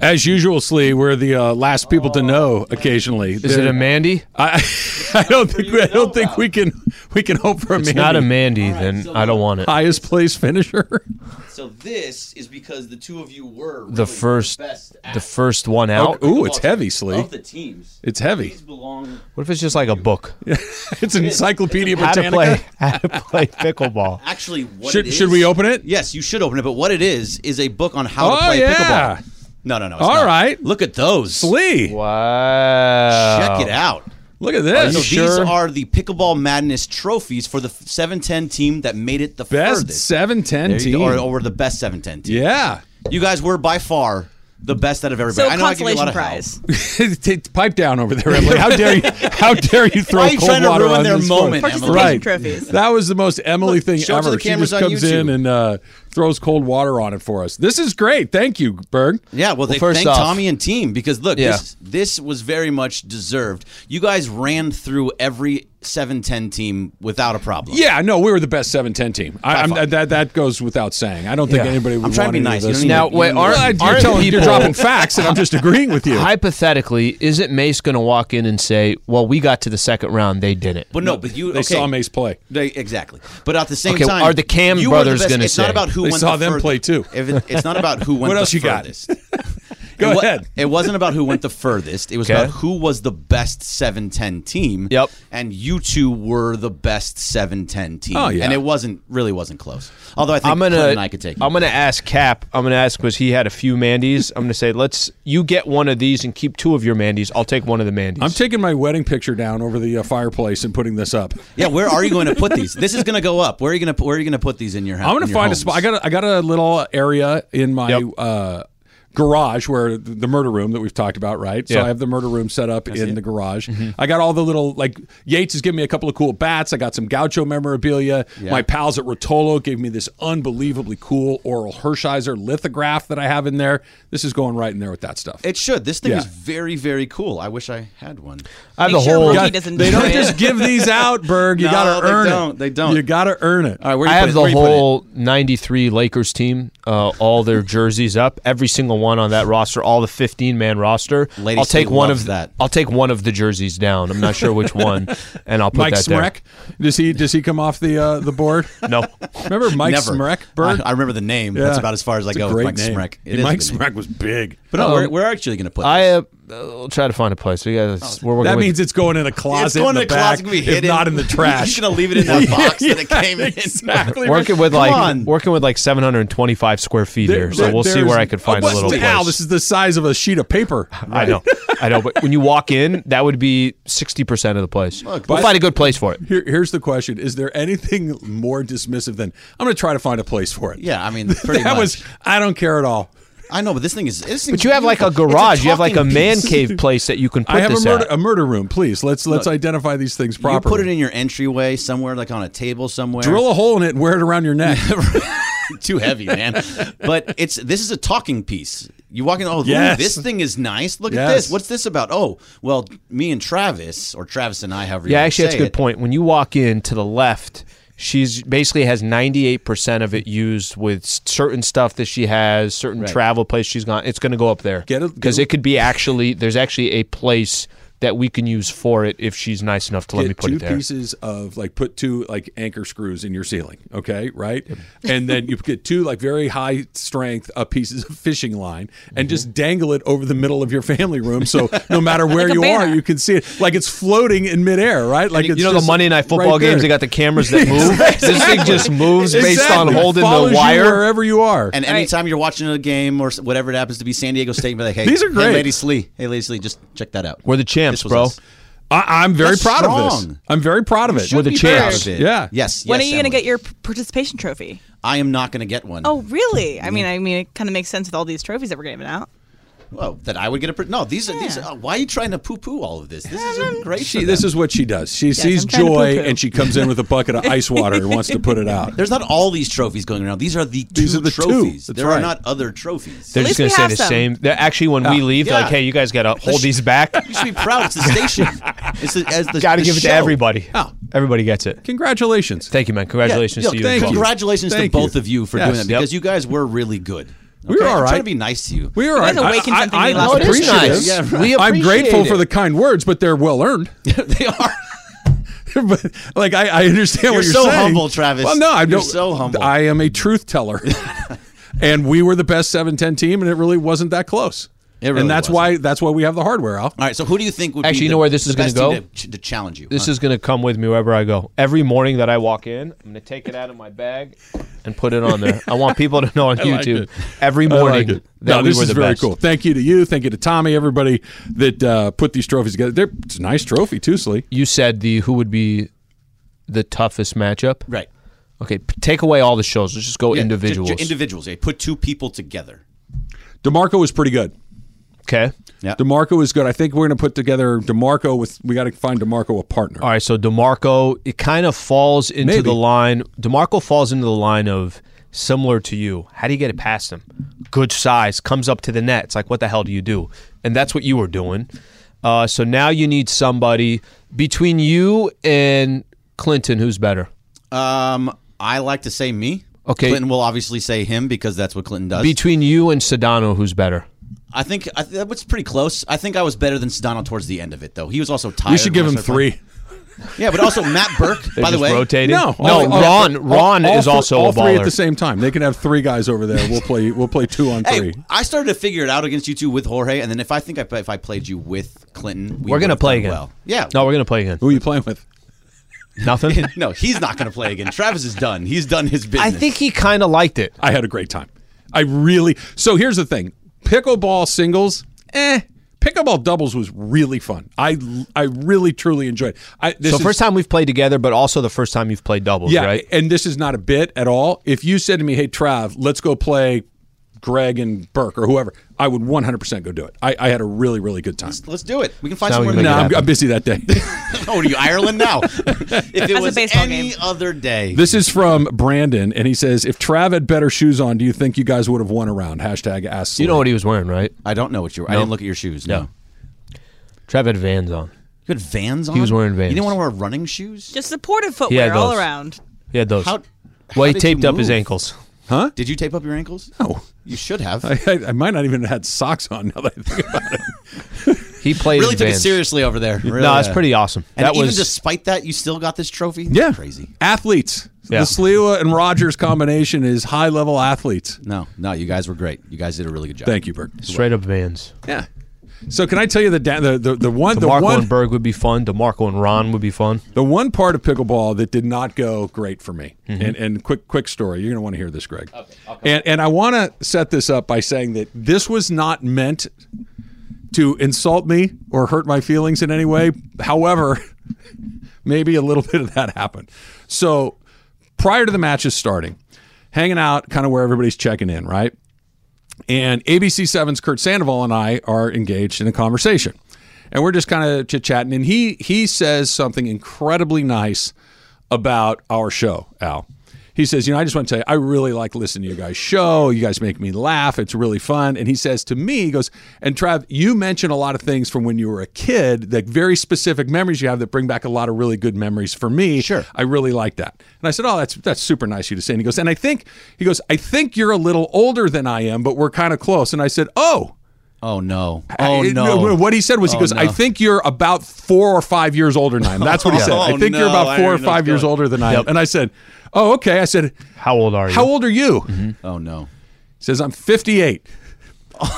As usual, Sli, we're the uh, last people to know. Occasionally, Is it a Mandy? I, I don't think I don't think we can we can hope for a Mandy. It's Mandy. not a Mandy, then I don't want it. highest place finisher. So this is because the two of you were The really first, best the first one out. Oh, ooh, it's heavy, Sli. of the teams. It's heavy. Belong. What if it's just like a book? It's an Encyclopedia How to play, how to play pickleball. Actually, what Should it should we open it? Yes, you should open it. But what it is is a book on how to Oh play yeah, pickleball. No, no, no. It's All not. right. Look at those. Sli. Wow. Check it out. Look at So this. these sure? are the pickleball madness trophies for the 710 team that made it the Best furthest. seven ten There you team. go. Or, or the best 710 team. yeah. You guys were by far the best out of everybody. So I know I give you a lot consolation of prize. help. Pipe down over there, Emily. How dare you? How dare you throw Why are you cold trying to water ruin on their this moment, phone? Emily? Participation Right. trophies. That was the most Emily thing show it to ever. the She cameras just on comes in YouTube. and uh, throws cold water on it for us. This is great. Thank you, Berg. Yeah, well, they first thank off- Tommy and team because look, Yeah. this this was very much deserved. You guys ran through every 710 team without a problem. Yeah, no, we were the best seven ten team. I, I'm, far. that that goes without saying. I don't think Yeah. anybody would I'm trying to be nice. of You this. Now, wait, aren't, aren't you're, telling, people, you're dropping facts, and I'm just agreeing with you. hypothetically, isn't Mace going to walk in and say, "Well, we got to the second round, they didn't"? But no, but you They okay. saw Mace play. They, exactly. But at the same Okay, time, are the Cam you were the brothers gonna It's not about who They went saw the them furthest. play, too. If it, it's not about who went What the else you got? Furthest. Go It wa- ahead. It wasn't about who went the furthest. It was Okay. about who was the best 710 team. Yep. And you two were the best 710 team. Oh, yeah. And it wasn't really wasn't close. Although I think I'm gonna, Clint and I could take it. I'm gonna ask Cap. I'm gonna ask because he had a few Mandy's. I'm gonna say, let's you get one of these and keep two of your Mandy's. I'll take one of the Mandy's. I'm taking my wedding picture down over the uh, fireplace and putting this up. yeah, where are you going to put these? This is going to go up. Where are you going to where are you going to put these in your house? I'm going to find a spot. I got a, I got a little area in my Yep. uh, garage where the murder room that we've talked about, right? So Yeah. I have the murder room set up in the garage. Mm-hmm. I got all the little like Yates has given me a couple of cool bats. I got some Gaucho memorabilia. My pals at Rotolo gave me this unbelievably cool Orel Hershiser lithograph that I have in there. This is going right in there with that stuff. It should. This thing Yeah. is very very cool. I wish I had one. I have Make the sure whole. Rookie Got- doesn't they do don't it. just give these out, Berg. You No, got to earn don't. it. They don't. You got to earn it. All right, where do I you have put the? Where do you put it? whole '93 Lakers team, uh, all their jerseys up, every single one on that roster, all the 15 man roster. Lady I'll take Sue one of that. I'll take one of the jerseys down. I'm not sure which one, and I'll put Mike that there. Smrek. Does he does he come off the uh, the board? No, Remember Mike Never. Smrek? Berg? I, I remember the name. Yeah. That's about as far as I It's a go with great Mike name. Smrek. It is a Mike. Smrek was big. But no, we're, we're actually going to put. I uh, will try to find a place. We got oh, we're working That with- means it's going in a closet it's going in the to the back, closet. Can be if hidden. not in the trash. You're going to leave it in that box that it came in. exactly. working with Come like on. working with like 725 square feet There- here, so there- we'll see there's- where I could find oh, a little what's- place. Al, this is the size of a sheet of paper. I know, I know, but when you walk in, that would be 60 percent of the place. we'll but- find a good place for it. Here, here's the question: Is there anything more dismissive than I'm going to try to find a place for it? Yeah, I mean, pretty that much. was. I don't care at all. I know, but this thing is. This But you have like a garage. you have like a man cave place that you can put I have a murder, at. a murder room. Please let's let's identify these things You properly. put it in your entryway somewhere, like on a table somewhere. drill a hole in it and wear it around your neck. Too heavy, man. but it's this is a talking piece. You walk in. Oh, ooh, Yes. this thing is nice. Look at this. What's this about? Oh, well, me and Travis, or Travis and I, however. Yeah, wanna actually, that's a good it. point. When you walk in to the left, she's basically has 98% of it used with certain stuff that she has, certain travel place she's gone. It's going to go up there. Because it could be actually, there's actually a place that we can use for it if she's nice enough to let me put two it there. pieces of like put two like anchor screws in your ceiling, okay, right? And then you get two like very high strength uh, pieces of fishing line and just dangle it over the middle of your family room, so no matter where Like you are, you can see it like it's floating in midair, right? Like You it's know the just Monday Night Football right games, they got the cameras that move? This thing just moves based on holding Follows the you wire. wherever you are. And anytime you're watching a game or whatever it happens to be, San Diego State, be like, hey, These are great. Hey, Lady Sli. Hey, Lady Sli, just check that out. We're the champs, bro. us. I, I'm very That's proud of this. I'm very proud of it. Should We're the be champs. Yeah. Yes. When yes, are you going to get your participation trophy? I am not going to get one. Oh, really? I mean, mm. I mean, it kind of makes sense with all these trophies that we're giving out. Well, that I would get a. Pre- no, these are these. Are, uh, why are you trying to poo-poo all of this? This is um, great. She, for this is what she does. She sees I'm trying to joy poo-poo. and she comes in with a bucket of ice water and wants to put it out. There's not all these trophies going around. These are the two These are the two. trophies. That's there right. are not other trophies. They're At just going to we say have the some. same. They're actually, when we oh, leave, they're Yeah. like, hey, you guys got to hold these back. you should be proud. It's the station. It's the, as the got to the give it show. to everybody. Oh. Everybody gets it. Congratulations. Thank you, man. Congratulations Yeah, to you. thank as well. Congratulations Thank to you. both of you for Yes. doing that Yep. because you guys were really good. We were Okay? all I'm trying to be nice to you. We are guys right. awakened something in me last Oh, it is appreciative. nice. Yeah, right. We I'm appreciate grateful for the kind words, but they're well earned. they are. but like I, I understand what You're what you're so saying. humble, Travis. Well, no, I You're don't. so humble. I am a truth teller, and we were the best seven ten team, and it really wasn't that close. It really and that's wasn't. why that's why we have the hardware, Al. All right. So who do you think would Actually, be you the, know where this is gonna go? to, to challenge you? This Huh. is going to come with me wherever I go. Every morning that I walk in, I'm going to take it out of my bag and put it on there. I want people to know on I like YouTube it. every I like morning it. that No, we this were is the very best. cool. Thank you to you. Thank you to Tommy. Everybody that uh, put these trophies together. They're, it's a nice trophy too, Sli. You said the who would be the toughest matchup. right. Okay, take away all the shows. Let's just go Yeah, j- individuals. j- individuals. Yeah. Put two people together. Demarco was pretty good. Okay. Yeah. Demarco is good. I think we're going to put together Demarco with. We got to find Demarco a partner. All right, so Demarco, it kind of falls into Maybe. the line. Demarco falls into the line of similar to you. How do you get it past him? Good size, comes up to the net. It's like, what the hell do you do? And that's what you were doing. Uh, so now you need somebody between you and Clinton. Who's better? Um, I like to say me. Okay. Clinton will obviously say him because that's what Clinton does. Between you and Sedano, who's better? I think I, that was pretty close. I think I was better than Sedano towards the end of it, though. He was also tired. You should give him I started playing. three. Yeah, but also Matt Burke. They by the way, rotated. No, oh, no. Oh, oh, all- all- Ron, all- Ron all is also all a three at the same time. They can have three guys over there. We'll play. We'll play two on Hey, three. I started to figure it out against you two with Jorge, and then if I think I, if I played you with Clinton, we We're gonna play again. Well, yeah. No, we're gonna play again. Who are you playing with? Nothing. no, he's not going to play again. Travis is done. He's done his business. I think he kind of liked it. I had a great time. I really. So here's the thing: pickleball singles, eh. Pickleball doubles was really fun. I I really truly enjoyed. It. I, this So is- first time we've played together, but also the first time you've played doubles, yeah, right? and this is not a bit at all. If you said to me, "Hey, Trav, let's go play Greg and Burke or whoever," I would 100% go do it. I, I had a really really good time. Let's do it. We can find Now somewhere. to No, make go. I'm. I'm busy that day. Oh, are you Ireland now? if it a was any game. other day, This is from Brandon, and he says, "If Trav had better shoes on, do you think you guys would have won a round?" Hashtag ask. You know what he was wearing, right? I don't know what you were. I didn't look at your shoes. No. No. Trev had Vans on. You had Vans on. He was wearing Vans. You didn't want to wear running shoes. Just supportive He footwear all around. He had those. How? well, how he taped up his ankles. Huh? Did you tape up your ankles? No. You should have. I, I, I might not even have had socks on now that I think about it. He played really in took it seriously over there. Really, no, it's uh, pretty awesome. And that even was despite that, you still got this trophy. Yeah, crazy. athletes. Yeah. The Sliwa and Rogers combination is high level athletes. No, no, you guys were great. You guys did a really good job. Thank you, Bert. straight up Vans. Yeah. So can I tell you the da- the the, the one the DeMarco one and Berg would be fun. DeMarco and Ron would be fun. the one part of pickleball that did not go great for me. Mm-hmm. And and quick quick story. You're going to want to hear this, Greg. Okay, and and I want to set this up by saying that this was not meant to insult me or hurt my feelings in any way. However, maybe a little bit of that happened. So prior to the matches starting, hanging out kind of where everybody's checking in, right? And ABC 7's Curt Sandoval and I are engaged in a conversation. And we're just kind of chit chatting. And he he says something incredibly nice about our show, Al. He says, You know, I just want to tell you, I really like listening to you guys' show. You guys make me laugh. It's really fun. And he says to me, He goes, And Trav, you mention a lot of things from when you were a kid, like very specific memories you have that bring back a lot of really good memories for me. Sure. I really like that. And I said, Oh, that's that's super nice of you to say. And he goes, And I think he goes, I think you're a little older than I am, but we're kind of close. And I said, Oh, Oh no. Oh I- no. What he said was, he Oh, goes, I think you're about four or five years older than I am. That's what he said. I Oh, think you're about four or five years older than I am. And I said, Oh, okay. I said, How old are you? How old are you? Mm-hmm. Oh no. He says, I'm 58.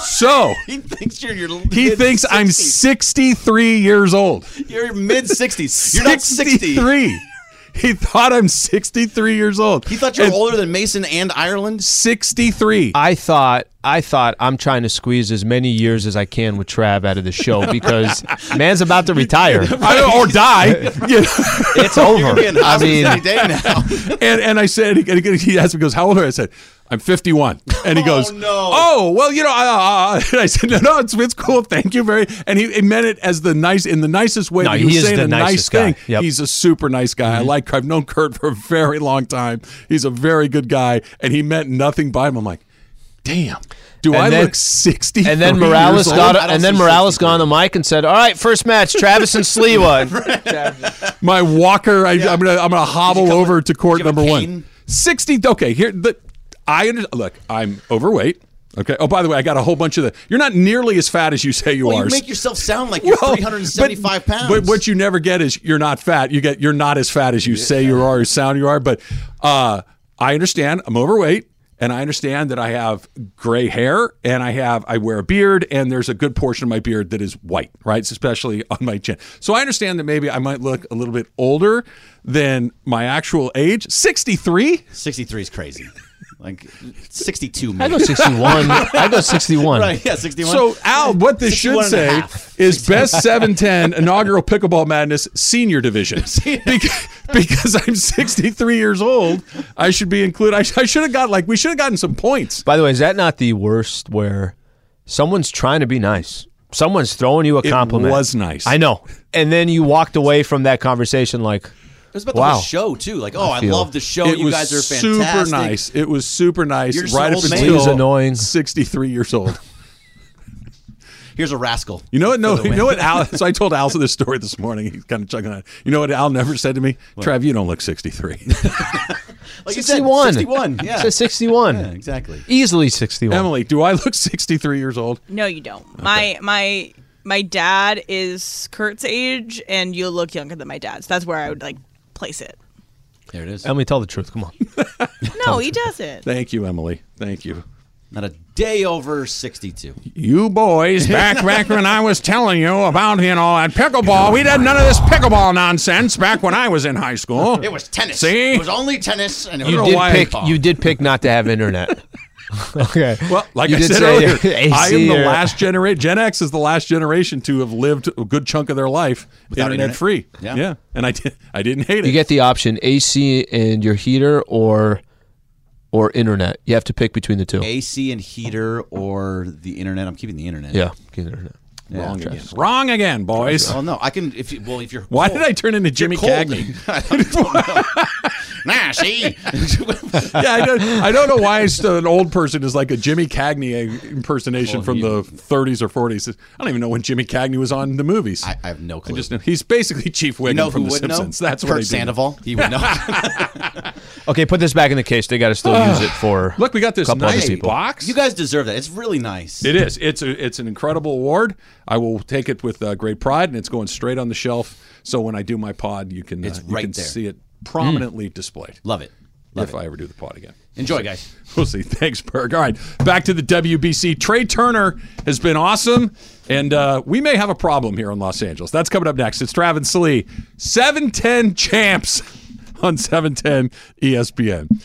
So He thinks you're your. he thinks I'm 63 years old. You're mid sixties. You're not sixty. 63. He thought I'm 63 years old. He thought you were And older than Mason and Ireland. 63. I thought I thought I'm trying to squeeze as many years as I can with Trav out of the show because man's about to retire or die. It's over. I mean, any day now. and and I said, he, he asked me, goes, "How old are you?" I said, "I'm 51." And he goes, no. "Oh, well, you know," uh, uh," and I said, "No, no, it's it's cool. Thank you very." And he, he meant it as the nice in the nicest way. No, that he was saying the a nice guy. thing. Yep. He's a super nice guy. I like. I've known Curt for a very long time. He's a very good guy, and he meant nothing by him. I'm like, damn. Do And I then- look 60? and then Morales got I and then Morales got on the mic and said, "All right, first match, Travis and Sliwa." my walker. I, I'm gonna I'm gonna hobble over with- to court did you have number one. Sixty. Okay, here the I under, look. I'm overweight. Okay. Oh, by the way, I got a whole bunch of the. You're not nearly as fat as you say you Well, are. you make yourself sound like you're Well, 375 but, pounds. But what you never get is you're not fat. You get you're not as fat as you say you are, as sound you are. But uh, I understand. I'm overweight. And I understand that I have gray hair and I have I wear a beard and there's a good portion of my beard that is white, right? Especially on my chin. So I understand that maybe I might look a little bit older than my actual age. 63? 63 is crazy. Like 62 I go 61. I go 61. Right, yeah, 61. So Al, what this should say is best 710 inaugural pickleball madness senior division. because, because I'm 63 years old, I should be included. I, I should have got like we should have gotten some points. By the way, is that not the worst where someone's trying to be nice? Someone's throwing you a It compliment. was nice. I know. And then you walked away from that conversation like, it was about the wow. whole show too. Like, oh, I, feel- love the show. It you was guys are super fantastic. nice. It was super nice. You're just right an up old man. until He's annoying. 63 years old. Here's a rascal. You know what? No, you know what? Al. So I told Al this story this morning. He's kind of chugging on it. You know what? Al never said to me, Trav, you don't look 63. Like you said, 61. 61. Yeah. Says 61. Yeah, exactly. Easily 61. Emily, do I look 63 years old? No, you don't. My my my dad is Curt's age, and you look younger than my dad's. That's where I would like place it. There it is. Emily, tell the truth. Come on. No, he doesn't. Thank you, Emily. Thank you. Not a day over 62. You boys, back back when I was telling you about you know at pickleball, we did none of this pickleball nonsense back when I was in high school. It was tennis. See? It was only tennis, and it You was did pick. You did pick not to have internet. okay. Well, like You I said earlier, AC I am the or- last generation. Gen X is the last generation to have lived a good chunk of their life Without internet, internet. free. Yeah. yeah, and I did. I didn't hate it. You get the option AC and your heater or or internet. You have to pick between the two. AC and heater or the internet. I'm keeping the internet. Yeah, get internet. Yeah. Wrong again. Wrong again, boys. Oh no, I can. If you, well, if you're Why cold- did I turn into Jimmy. Cagney? I don't nah, see. yeah, I don't, I don't know why an old person is like a Jimmy Cagney impersonation Well, from he- the 30s or 40s. I don't even know when Jimmy Cagney was on the movies. I, I have no clue. just he's basically Chief Wiggum you know from The Simpsons. know? That's Curt what I do. Sandoval. He would know. Okay, put this back in the case. They got to still use it for. Look, we got this nice box. you guys deserve that. It's really nice. It is. It's a, it's an incredible award. I will take it with uh, great pride, and it's going straight on the shelf. So when I do my pod, you can uh, It's you can there. see it prominently displayed. Love it. Love if it. I ever do the pod again. Enjoy, guys. We'll see. Thanks, Berg. All right, back to the WBC. Trea Turner has been awesome, and uh, we may have a problem here in Los Angeles. That's coming up next. It's Travis Slee, 710 champs on E 710 ESPN.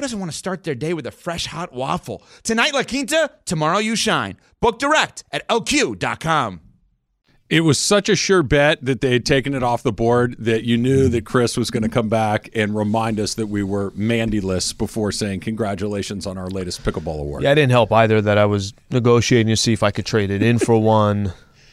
who doesn't want to start their day with a fresh hot waffle? Tonight, La Quinta, tomorrow, you shine. Book direct at lq.com. It was such a sure bet that they had taken it off the board that you knew that Chris was going to come back and remind us that we were Mandyless before saying congratulations on our latest pickleball award. Yeah, I didn't help either that I was negotiating to see if I could trade it in for one.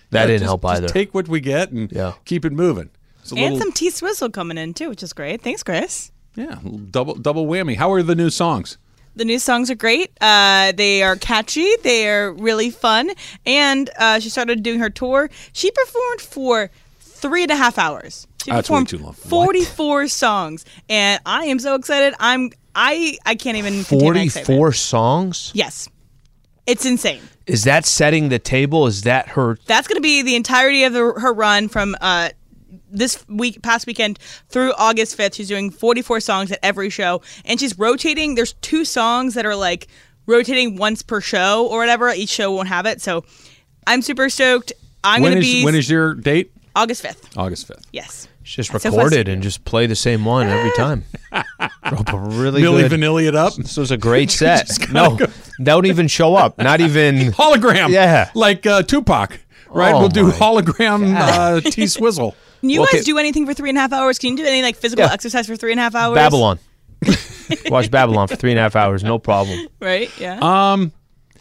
That Yeah, didn't just- help just either. take what we get and Yeah. keep it moving. And little, some T Swizzle coming in too, which is great. Thanks, Chris. Yeah, double double whammy. How are the new songs? The new songs are great. Uh, they are catchy. They are really fun. And uh, she started doing her tour. She performed for three and a half hours. She That's way performed too long. What? Forty-four songs, and I am so excited. I'm I I can't even contain my excitement. Forty-four songs. Yes, it's insane. Is that setting the table? Is that her? That's going to be the entirety of the, her run from uh, this week, past weekend through August 5th. She's doing 44 songs at every show, and she's rotating. There's two songs that are like rotating once per show or whatever. Each show won't have it. So I'm super stoked. I'm When going to be when is your date? August 5th. August fifth. Yes. Just So record far- it and just play the same one every time. Really Milli good. Vanilli it up. This was a great set. no, don't even show up. Not even. Hologram. Yeah. Like uh, Tupac. Right? Oh we'll do hologram uh, T Swizzle. Can you Okay. guys do anything for three and a half hours? Can you do any like physical Yeah. exercise for three and a half hours? Babylon. Watch Babylon for three and a half hours, no problem. Right? Yeah. Um,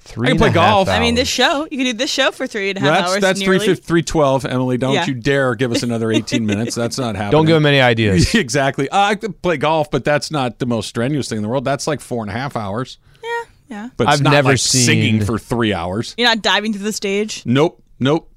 Three I can play and a golf. I mean, this show, you can do this show for three and a half that's hours. that's nearly. three three twelve. Emily, don't Yeah. you dare give us another eighteen minutes. That's not happening. Don't give him any ideas. exactly. Uh, I could play golf, but that's not the most strenuous thing in the world. That's like four and a half hours. Yeah. Yeah. But it's I've not never like seen- singing for three hours. You're not diving to the stage. Nope. Nope.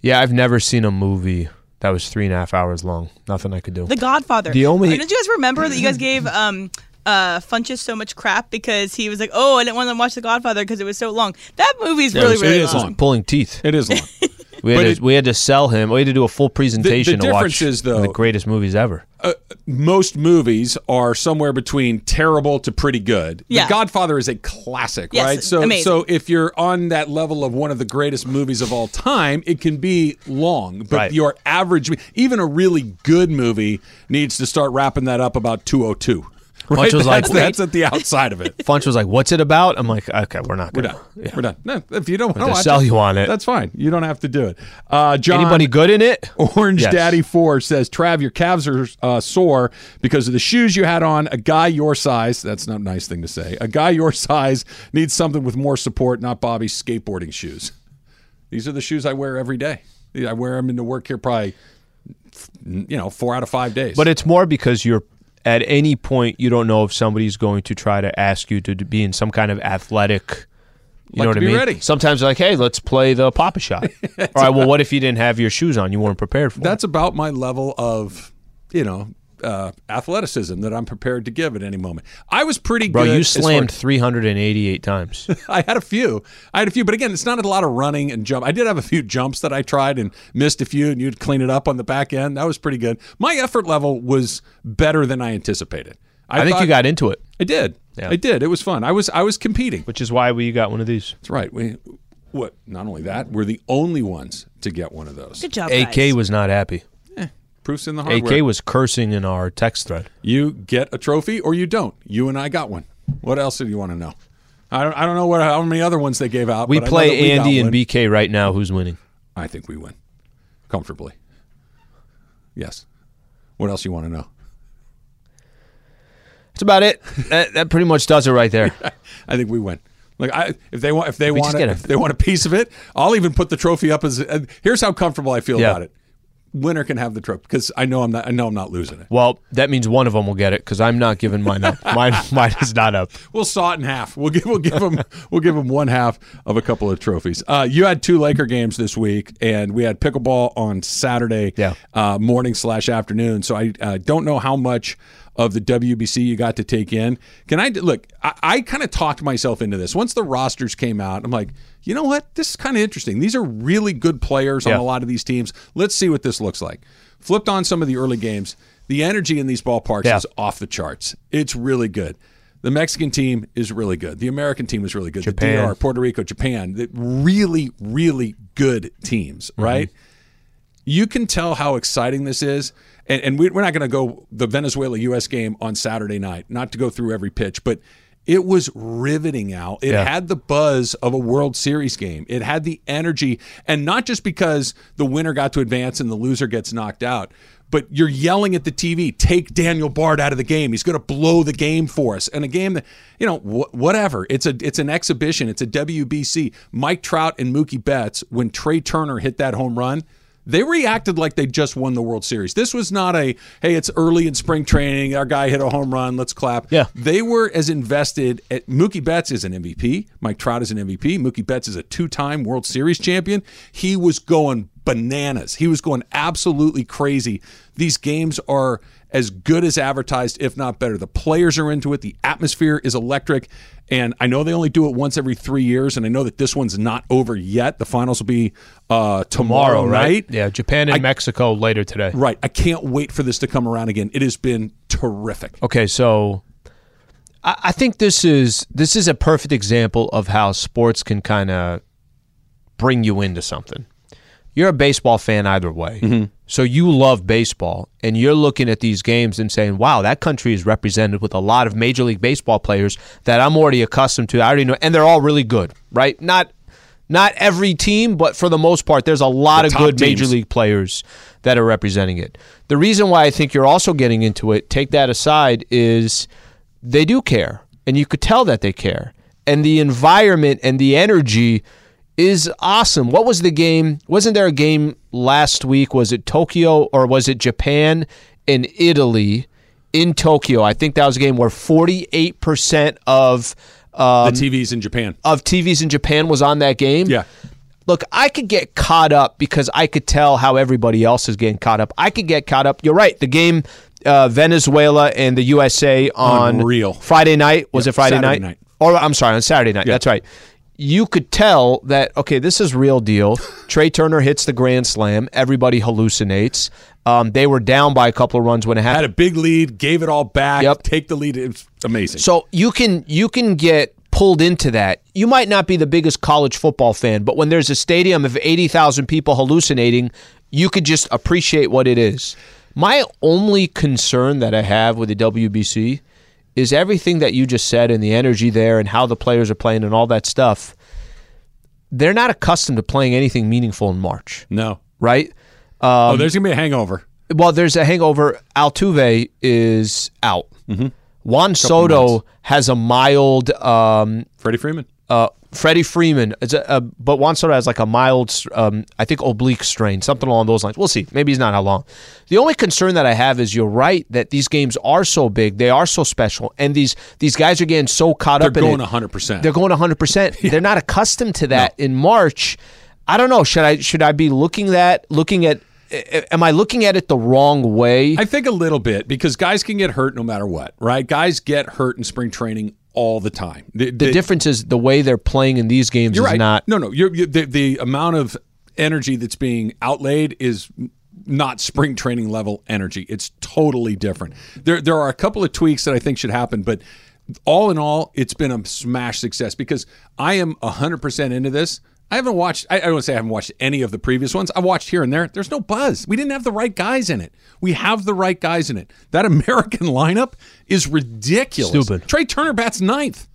Yeah, I've never seen a movie that was three and a half hours long. Nothing I could do. The Godfather. The only- Don't you guys remember that you guys gave um uh Funches so much crap because he was like, "Oh, I didn't want to watch The Godfather because it was so long." That movie's Yeah, really it was- really it is long. long. Pulling teeth. It is long. We had, to, it- we had to sell him. We had to do a full presentation to difference watch is, though- the greatest movies ever. Uh, most movies are somewhere between terrible to pretty good. Yeah. The Godfather is a classic, Yes, right? So amazing. so if you're on that level of one of the greatest movies of all time, it can be long. But Right. your average even a really good movie needs to start wrapping that up about 202. Right? was like- that's, that's at the outside of it. Funch was like, "What's it about?" I'm like, "Okay, we're not We're gonna." done. We're done. No, if you don't want to sell you on it. that's fine. You don't have to do it. Uh, John, Anybody good in it? Orange Yes. Daddy Four says, "Trav, your calves are uh, sore because of the shoes you had on. A guy your size, that's not a nice thing to say. A guy your size needs something with more support, not Bobby's skateboarding shoes. These are the shoes I wear every day. I wear them into work here probably, you know, four out of five days. But it's more because you're at any point you don't know if somebody's going to try to ask you to be in some kind of athletic. You Like know what I mean? ready. Sometimes like, hey, let's play the Pop-A-Shot. All right, well, what if you didn't have your shoes on? You weren't prepared for. it. that's about my level of, you know, uh, athleticism that I'm prepared to give at any moment. I was pretty Bro, good. you as far- slammed 388 times. I had a few. I had a few, but again, it's not a lot of running and jump. I did have a few jumps that I tried and missed a few, and you'd clean it up on the back end. That was pretty good. My effort level was better than I anticipated. I, think thought- you got into it, I did. Yeah. I did. It was fun. I was. I was competing. which is why we got one of these. That's right. We. What? Not only that, we're the only ones to get one of those. Good job, AK guys. was not happy. Proofs in the hardware. AK was cursing in our text thread. You get a trophy or you don't. You and I got one. What else do you want to know? I don't. I don't know what how many other ones they gave out. We but I know that play we Andy and. BK right now. Who's winning? I think we win comfortably. Yes. What else you want to know? That's about it. that, that pretty much does it right there. I think we win. Like I, if they want, if they We want, a- if they want a piece of it, I'll even put the trophy up as. Uh, here's how comfortable I feel Yeah. about it. Winner can have the trophy because I know I'm not. I know I'm not losing it. Well, that means one of them will get it because I'm not giving mine up. Mine, mine is not up. We'll saw it in half. We'll give we'll give them we'll give them one half of a couple of trophies. Uh, you had two Laker games this week, and we had pickleball on Saturday Yeah. uh, morning slash afternoon. So I uh, don't know how much of the WBC you got to take in. Can I look? I, I kind of talked myself into this once the rosters came out. I'm like, you know what? This is kind of interesting. These are really good players on a lot of these teams. Let's see what this looks like. Flipped on some of the early games. The energy in these ballparks Yeah. is off the charts. It's really good. The Mexican team is really good. The American team is really good. Japan. The DR, Puerto Rico, Japan, the really, really good teams, Mm-hmm. right? You can tell how exciting this is. And, and we, we're not going to go the Venezuela U.S. game on Saturday night, not to go through every pitch, but It was riveting, Al. It Yeah. had the buzz of a World Series game. It had the energy, and not just because the winner got to advance and the loser gets knocked out, but you're yelling at the TV, take Daniel Bard out of the game. He's going to blow the game for us. And a game that, you know, wh- whatever. It's a it's an exhibition. It's a WBC. Mike Trout and Mookie Betts, when Trea Turner hit that home run, they reacted like they just won the World Series. This was not a, hey, it's early in spring training. Our guy hit a home run. Let's clap. Yeah. They were as invested. At, Mookie Betts is an MVP. Mike Trout is an MVP. Mookie Betts is a two time World Series champion. He was going bananas. He was going absolutely crazy. These games are as good as advertised, if not better. The players are into it. The atmosphere is electric. And I know they only do it once every three years. And I know that this one's not over yet. The finals will be uh, tomorrow, night. Yeah, Japan and I- Mexico later today. Right. I can't wait for this to come around again. It has been terrific. Okay, so I, I think this is this is a perfect example of how sports can kind of bring you into something. You're a baseball fan either way, so you love baseball, and you're looking at these games and saying, "Wow, that country is represented with a lot of Major League Baseball players that I'm already accustomed to. I already know, and they're all really good, right? Not." Not every team, but for the most part, there's a lot The of good major league players that are representing it. The reason why I think you're also getting into it, take that aside, is they do care, and you could tell that they care, and the environment and the energy is awesome. What was the game? Wasn't there a game last week? Was it Tokyo or was it Japan and Italy in Tokyo? I think that was a game where 48 percent of um, the TVs in Japan. of TVs in Japan was on that game. Yeah. Look, I could get caught up because I could tell how everybody else is getting caught up. I could get caught up. You're right. The game, uh, Venezuela and the USA on Unreal. Friday night. Was Yep, it Friday night? night. Or I'm sorry, on Saturday night. Yeah. That's right. You could tell that okay, this is real deal. Trea Turner hits the grand slam. Everybody hallucinates. Um, they were down by a couple of runs when it happened. Had a big lead, gave it all back, Yep. take the lead. It's amazing. So you can you can get pulled into that. You might not be the biggest college football fan, but when there's a stadium of 80,000 people hallucinating, you could just appreciate what it is. My only concern that I have with the WBC is everything that you just said and the energy there and how the players are playing and all that stuff. They're not accustomed to playing anything meaningful in March, no. right? oh, there's gonna be a hangover. Well, there's a hangover. Altuve is out. Mm-hmm. Juan Soto has a mild. Um, Freddie Freeman. uh, Freddie Freeman, is a, a, but Juan Soto has like a mild, um, I think oblique strain, something along those lines. We'll see. Maybe he's not how long. The only concern that I have is you're right that these games are so big, they are so special, and these these guys are getting so caught They're up in going it. 100. percent They're going 100. percent They're not accustomed to that in March. I don't know. Should I should I be looking that looking at? Am I looking at it the wrong way? I think a little bit because guys can get hurt no matter what, right? Guys get hurt in spring training all the time. The, the difference is the way they're playing in these games You're is right. not. No, no. You're, you the, the amount of energy that's being outlaid is not spring training level energy. It's totally different. There, there are a couple of tweaks that I think should happen, but all in all, it's been a smash success because I am 100% into this. I haven't watched, I, I don't say I haven't watched any of the previous ones. I watched here and there. There's no buzz. We didn't have the right guys in it. We have the right guys in it. That American lineup is ridiculous. Stupid. Trea Turner bats ninth.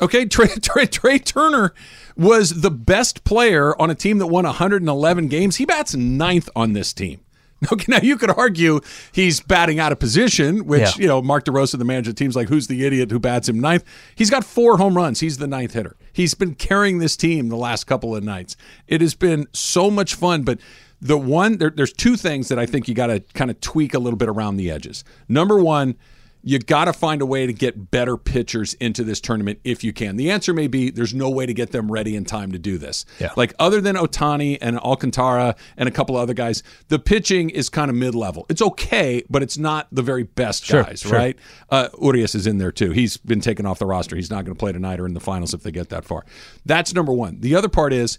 Okay, Trea, Trea, Trea Turner was the best player on a team that won 111 games. He bats ninth on this team. Okay, now you could argue he's batting out of position, which Yeah. you know Mark DeRosa, the manager of the team's like, who's the idiot who bats him ninth? He's got four home runs. He's the ninth hitter. He's been carrying this team the last couple of nights. It has been so much fun, but the one there, there's two things that I think you got to kind of tweak a little bit around the edges. Number one, you got to find a way to get better pitchers into this tournament if you can. The answer may be there's no way to get them ready in time to do this. Yeah. Like other than Ohtani and Alcantara and a couple other guys, the pitching is kind of mid level. It's okay, but it's not the very best Sure, guys, sure. right? Uh, Urias is in there too. He's been taken off the roster. He's not going to play tonight or in the finals if they get that far. That's number one. The other part is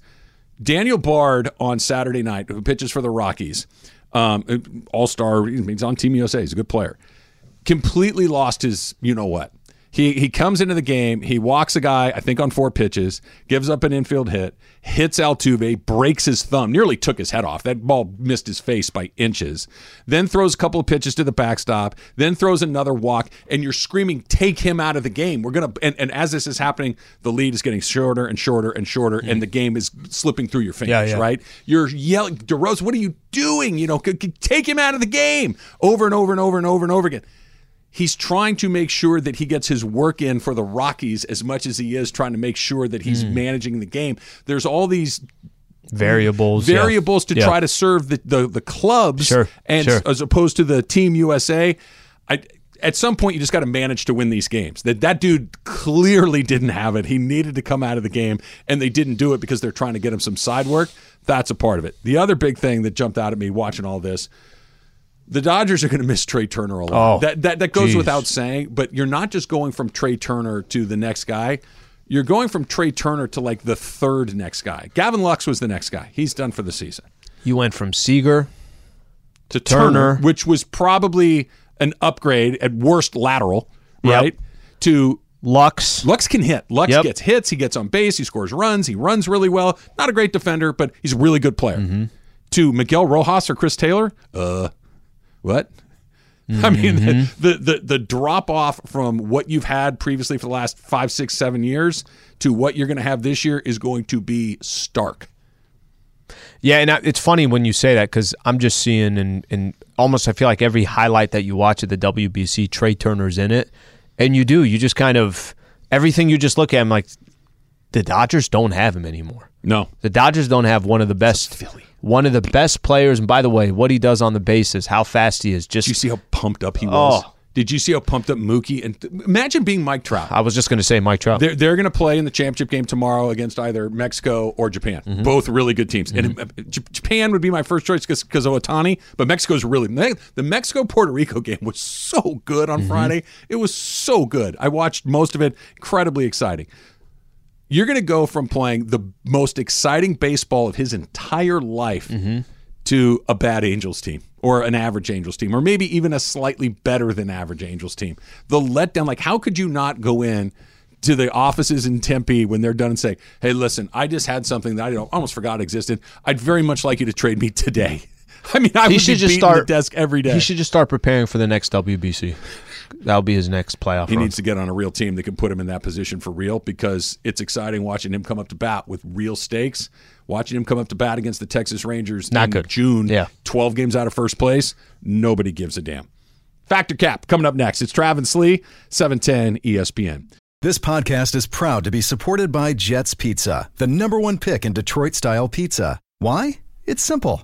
Daniel Bard on Saturday night, who pitches for the Rockies, um, All Star. He's on Team USA. He's a good player. Completely lost his, you know what. He he comes into the game. He walks a guy, I think on four pitches, gives up an infield hit, hits Altuve, breaks his thumb, nearly took his head off. That ball missed his face by inches. Then throws a couple of pitches to the backstop. Then throws another walk, and you're screaming, "Take him out of the game!" We're gonna. And, and as this is happening, the lead is getting shorter and shorter and shorter, and the game is slipping through your fingers. Yeah, yeah. Right? You're yelling, DeRosa, what are you doing? You know, take him out of the game over and over and over and over and over again he's trying to make sure that he gets his work in for the Rockies as much as he is trying to make sure that he's Hmm. managing the game. There's all these variables. yeah. variables to Yeah. try to serve the, the, the clubs Sure, and sure. as opposed to the team USA. I, at some point you just got to manage to win these games. That that dude clearly didn't have it. He needed to come out of the game and they didn't do it because they're trying to get him some side work. That's a part of it. The other big thing that jumped out at me watching all this the Dodgers are going to miss Trea Turner a lot. Oh, that, that that goes geez. without saying, but you're not just going from Trea Turner to the next guy. You're going from Trea Turner to like the third next guy. Gavin Lux was the next guy. He's done for the season. You went from Seager. To Turner, Turner. which was probably an upgrade at worst lateral, Yep. right? To Lux. Lux can hit. Lux Yep. gets hits. He gets on base. He scores runs. He runs really well. Not a great defender, but he's a really good player. Mm-hmm. To Miguel Rojas or Chris Taylor, uh, what? I mean, Mm-hmm. the, the the drop off from what you've had previously for the last five, six, seven years to what you're going to have this year is going to be stark. Yeah, and I- it's funny when you say that because I'm just seeing and and almost I feel like every highlight that you watch at the WBC, Trea Turner's in it, and you do. You just kind of everything you just look at. I'm like, the Dodgers don't have him anymore. No, The Dodgers don't have one of the best, one of the best players. And by the way, what he does on the bases, how fast he is, just Did you see how pumped up he was? Oh. Did you see how pumped up Mookie? And imagine being Mike Trout. I was just going to say Mike Trout. They're, they're going to play in the championship game tomorrow against either Mexico or Japan. Mm-hmm. Both really good teams. And uh, Japan would be my first choice because of Ohtani, but Mexico's really. The Mexico Puerto Rico game was so good Mm-hmm. on Friday. It was so good. I watched most of it. Incredibly exciting. You're going to go from playing the most exciting baseball of his entire life Mm-hmm. to a bad Angels team or an average Angels team or maybe even a slightly better than average Angels team. The letdown, like how could you not go in to the offices in Tempe when they're done and say, "Hey, listen, I just had something that I almost forgot existed. I'd very much like you to trade me today." I mean, I he would should be just start the desk every day. He should just start preparing for the next WBC. That'll be his next playoff. He run. needs to get on a real team that can put him in that position for real because it's exciting watching him come up to bat with real stakes. Watching him come up to bat against the Texas Rangers Not in good. June, Yeah. 12 games out of first place, nobody gives a damn. Fact or Cap coming up next. It's Travis Lee, E 710 ESPN. This podcast is proud to be supported by Jet's Pizza, the number one pick in Detroit style pizza. Why? It's simple.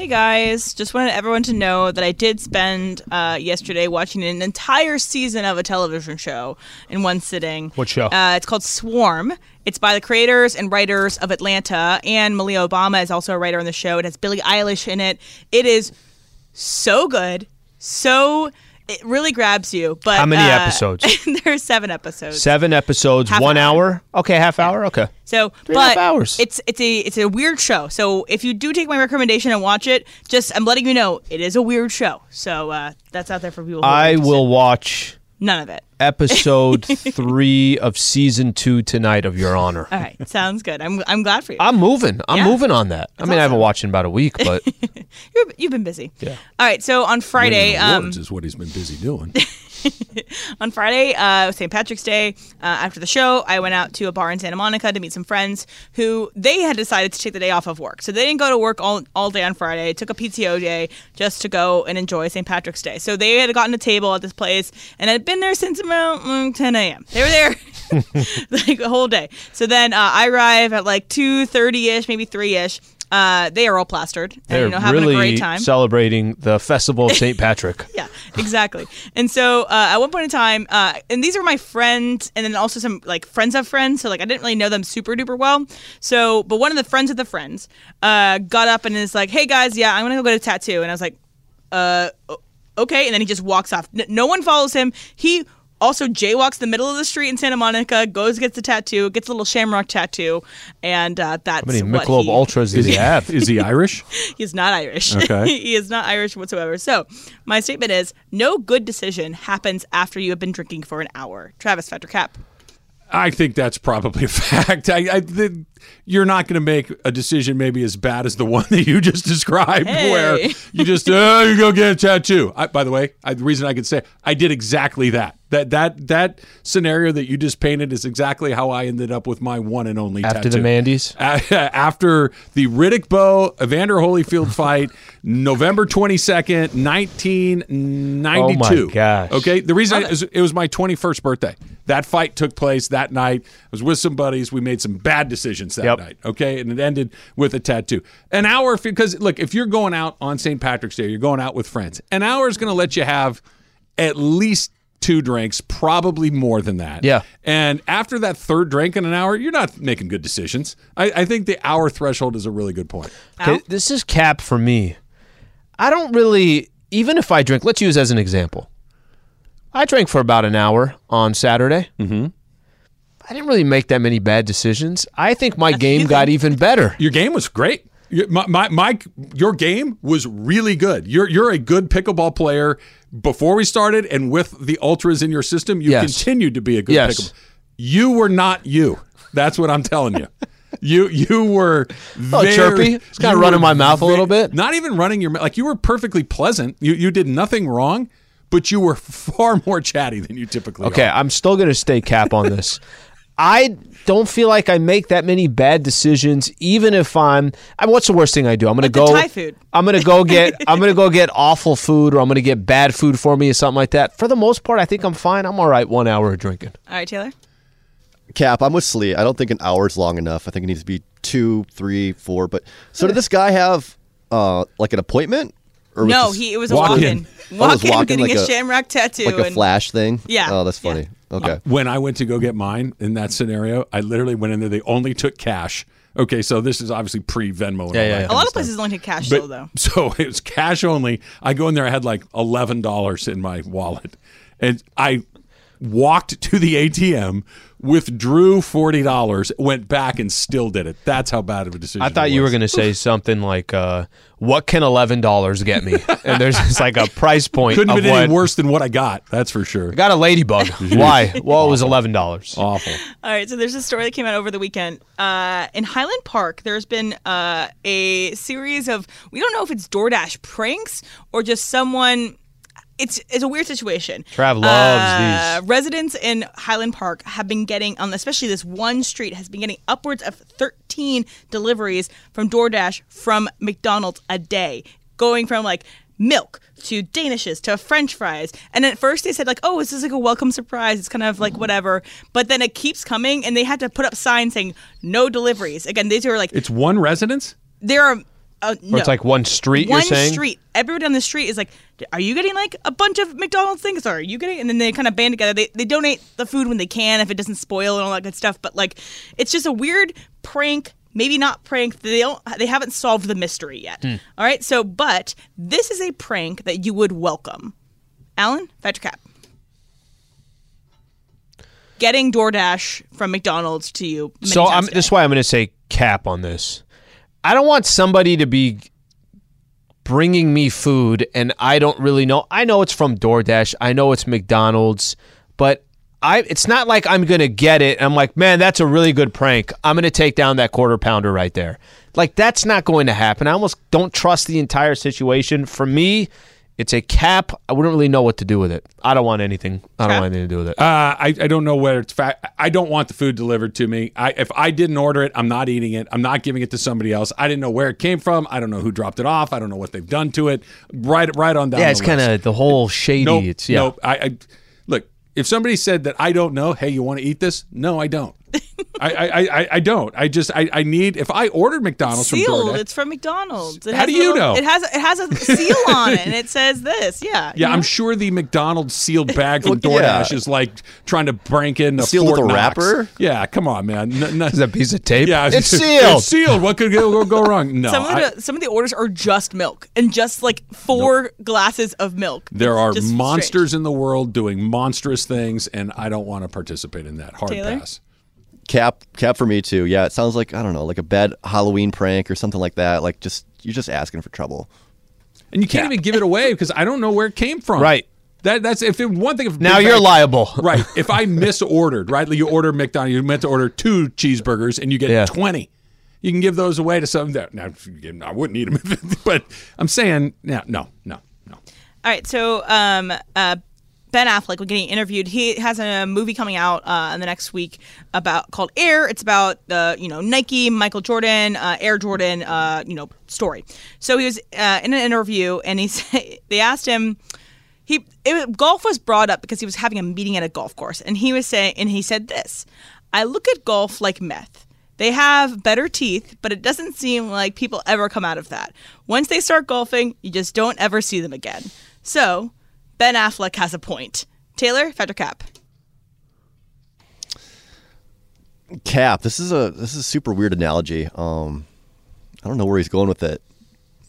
Hey guys, just wanted everyone to know that I did spend uh, yesterday watching an entire season of a television show in one sitting. What show? Uh, it's called Swarm. It's by the creators and writers of Atlanta, and Malia Obama is also a writer on the show. It has Billie Eilish in it. It is so good, so it really grabs you. But How many uh, episodes? there are seven episodes. Seven episodes, Half one hour. hour. Okay, half hour. Okay. So, Three and a half but hours. it's it's a it's a weird show. So if you do take my recommendation and watch it, just I'm letting you know it is a weird show. So uh, that's out there for people. Who I will watch None of it. episode three of season two tonight of Your Honor. All right, sounds good. I'm I'm glad for you. I'm moving. I'm Yeah. moving on that. I mean, I haven't watched in about a week, but You're, you've been busy. Yeah. All right. So on Friday, Winning um, awards is what he's been busy doing. on Friday, uh, St. Patrick's Day, uh, after the show, I went out to a bar in Santa Monica to meet some friends who they had decided to take the day off of work. So they didn't go to work all, all day on Friday, took a PTO day just to go and enjoy St. Patrick's Day. So they had gotten a table at this place and had been there since about mm, 10 a.m. They were there like the whole day. So then uh, I arrive at like 2.30 ish, maybe 3 ish. Uh, they are all plastered and They're you know having really a great time. celebrating the festival of St. Patrick. Yeah, exactly. and so uh, at one point in time, uh, and these are my friends, and then also some like friends of friends. So like I didn't really know them super duper well. So, but one of the friends of the friends uh, got up and is like, "Hey guys, yeah, I'm gonna go get a tattoo." And I was like, "Uh, okay." And then he just walks off. N- no one follows him. He also jaywalks the middle of the street in Santa Monica, goes gets a tattoo, gets a little shamrock tattoo, and uh, that's How many what Michelob he- Ultras does he have? Is he Irish? He's not Irish. Okay. he is not Irish whatsoever. So, my statement is no good decision happens after you have been drinking for an hour. Travis Fact or Cap. I think that's probably a fact. I, I the, you're not going to make a decision maybe as bad as the one that you just described, Hey. where you just oh, you go get a tattoo. I, by the way, I, the reason I could say I did exactly that. That that that scenario that you just painted is exactly how I ended up with my one and only After tattoo. the Mandy's? After the Riddick Bowe Evander Holyfield fight, November twenty second, nineteen ninety two. Oh my gosh. Okay, the reason I, is it was my twenty first birthday. That fight took place that night. I was with some buddies. We made some bad decisions that Yep. night. Okay, and it ended with a tattoo. An hour because look, if you're going out on St. Patrick's Day, you're going out with friends. An hour is going to let you have at least two drinks, probably more than that. Yeah. And after that third drink in an hour, you're not making good decisions. I, I think the hour threshold is a really good point. Okay, this is cap for me. I don't really, even if I drink, let's use as an example. I drank for about an hour on Saturday. Mm-hmm. I didn't really make that many bad decisions. I think my game got even better. Your game was great. Your- My, my, my, your game was really good. You're you're a good pickleball player. Before we started, and with the ultras in your system, you Yes. continued to be a good Yes. pickleball. You were not you. That's what I'm telling you. You you were Oh, very, chirpy. It's kinda running were my mouth a little bit. Not even running your mouth. Like you were perfectly pleasant. You you did nothing wrong, but you were far more chatty than you typically Okay, are. I'm still going to stay cap on this. I don't feel like I make that many bad decisions, even if I'm. I mean, what's the worst thing I do? I'm going to Like the go. Thai food. I'm going to go get. I'm going to go get awful food, or I'm going to get bad food for me, or something like that. For the most part, I think I'm fine. I'm all right. One hour of drinking. All right, Taylor. Cap, I'm with Sli. I don't think an hour is long enough. I think it needs to be two, three, four. But so did this guy have uh, like an appointment? Or was No, he it was a Walk-in. walk-in. Oh, Walk-in, walk-in, getting like a, a- shamrock tattoo. like a and, flash thing? Yeah, Oh, that's yeah. Funny. Okay. Uh, when I went to go get mine in that scenario, I literally went in there. They only took cash. Okay, so this is obviously pre Venmo. Yeah, yeah, yeah. A lot of stuff. places only take cash But- though, though. So it was cash only. I go in there. I had like eleven dollars in my wallet, and I walked to the ATM, withdrew forty dollars, went back, and still did it. That's how bad of a decision. I thought it you were going to say something like, uh, "What can eleven dollars get me?" And there's just like a price point Couldn't have been what. any worse than what I got. That's for sure. I got a ladybug. Why? Well, it was eleven dollars. Awful. All right, so there's a story that came out over the weekend. Uh, in Highland Park, there's been uh, a series of we don't know if it's DoorDash pranks or just someone. It's it's a weird situation. Trav loves Uh, these. Residents in Highland Park have been getting on, especially this one street, has been getting upwards of 13 deliveries from DoorDash from McDonald's a day, going from like milk to danishes to french fries and at first they said like oh this is like a welcome surprise it's kind of like whatever but then it keeps coming and they had to put up signs saying no deliveries again these are like It's one residence. there are uh, no. Or it's like one street. one you're saying street everybody on the street is like are you getting like a bunch of mcdonald's things or are you getting and then they kind of band together they, they donate the food when they can if it doesn't spoil and all that good stuff but like it's just a weird prank maybe not prank they don't they haven't solved the mystery yet Hmm. all right so but this is a prank that you would welcome alan Fact or Cap getting DoorDash from McDonald's to you. So I'm, this is why I'm going to say cap on this. I don't want somebody to be bringing me food and I don't really know. I know it's from DoorDash. I know it's McDonald's, but I it's not like I'm going to get it. I'm like, "Man, that's a really good prank. I'm going to take down that quarter pounder right there." Like that's not going to happen. I almost don't trust the entire situation. For me, It's a cap. I wouldn't really know what to do with it. I don't want anything. I don't Okay. want anything to do with it. Uh, I, I don't know where it's fat. I don't want the food delivered to me. I, if I didn't order it, I'm not eating it. I'm not giving it to somebody else. I didn't know where it came from. I don't know who dropped it off. I don't know what they've done to it. Right, right on down. yeah, it's kind of the whole shady. Nope. it's yeah. Nope. I, I look. If somebody said that I don't know, hey, you want to eat this? No, I don't. I, I, I, I don't. I just I, I need if I ordered McDonald's from Sealed. DoorDash. It's from McDonald's. It How has do a you little- know? It has it has a seal on it, and it says this. Yeah. Yeah, I'm know? sure the McDonald's sealed bag from Well, yeah. DoorDash is like trying to break in a Sealed with a Knox. wrapper? Yeah, come on, man. N- n- Is that a piece of tape? yeah, it's sealed. It's sealed. What could go, go, go wrong? No, Some of I- the some of the orders are just milk and just like four glasses of milk. there It's are monsters strange. in the world doing monstrous things, and I don't want to participate in that. Hard Taylor? pass. Cap, cap for me too. Yeah, it sounds like I don't know, like a bad Halloween prank or something like that. Like just you're just asking for trouble. And you can't even give it away because I don't know where it came from. Right. That that's if it, one thing. If Now you're Mac- liable. right. If I misordered, right, like you order McDonald's, you meant to order two cheeseburgers and you get Yeah. twenty. You can give those away to some that now I wouldn't eat them, but I'm saying no, no, no, no. All right, so um, uh, Ben Affleck, we're getting interviewed. He has a movie coming out uh, in the next week about called Air. It's about the you know Nike, Michael Jordan, uh, Air Jordan, uh, you know story. So he was uh, in an interview, and he said they asked him. He it, golf was brought up because he was having a meeting at a golf course, and he was saying, and he said this: "I look at golf like meth." They have better teeth, but it doesn't seem like people ever come out of that. Once they start golfing, you just don't ever see them again. So, Ben Affleck has a point. Taylor, Fact or Cap. Cap, this is a this is a super weird analogy. Um, I don't know where he's going with it.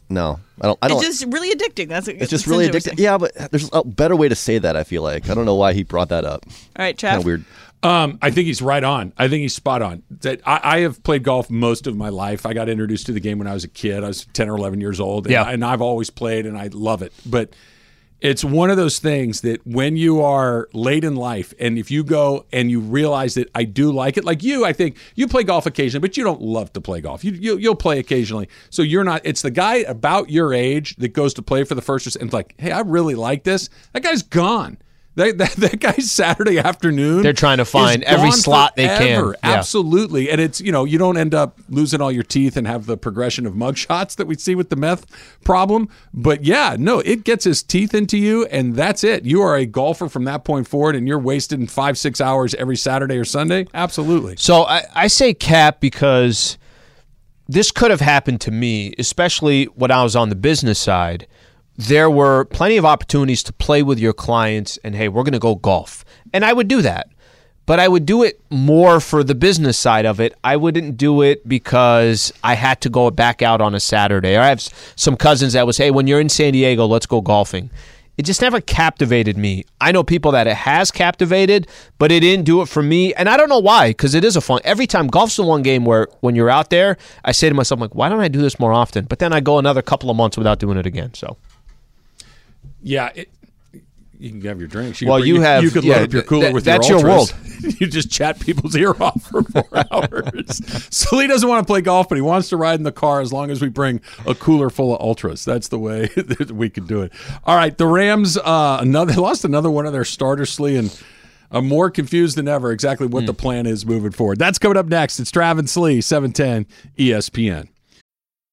No, I don't. I don't. It's just really addicting. That's it's just really addictive. Yeah, but there's a better way to say that. I feel like I don't know why he brought that up. All right, Chad. Kind of weird. Um, I think he's right on. I think he's spot on. That I, I have played golf most of my life. I got introduced to the game when I was a kid. I was ten or eleven years old. And, Yeah. and I've always played, and I love it. But it's one of those things that when you are late in life, and if you go and you realize that I do like it, like you, I think you play golf occasionally, but you don't love to play golf. You, you you'll play occasionally, so you're not. It's the guy about your age that goes to play for the first and like, hey, I really like this. That guy's gone. That, that, that guy's Saturday afternoon. They're trying to find every slot they can. Yeah. Absolutely. And it's, you know, you don't end up losing all your teeth and have the progression of mug shots that we see with the meth problem. But yeah, no, it gets his teeth into you and that's it. You are a golfer from that point forward and you're wasting five, six hours every Saturday or Sunday. Absolutely. So I, I say cap because this could have happened to me, especially when I was on the business side. There were plenty of opportunities to play with your clients and, hey, we're going to go golf. And I would do that. But I would do it more for the business side of it. I wouldn't do it because I had to go back out on a Saturday. Or I have some cousins that was, hey, when you're in San Diego, let's go golfing. It just never captivated me. I know people that it has captivated, but it didn't do it for me. And I don't know why, because it is a fun. Every time golf's the one game where when you're out there, I say to myself, like, why don't I do this more often? But then I go another couple of months without doing it again. So Yeah. It, you can have your drinks. You Well, could, you have- You could yeah, load up your th- cooler that- with that's your your ultras. you just chat people's ear off for four hours. so he doesn't want to play golf, but he wants to ride in the car as long as we bring a cooler full of ultras. That's the way that we can do it. All right, the Rams uh, another lost another one of their starters, Sli, and I'm more confused than ever exactly what the plan is moving forward. That's coming up next. It's Travis Sli, E 710 ESPN.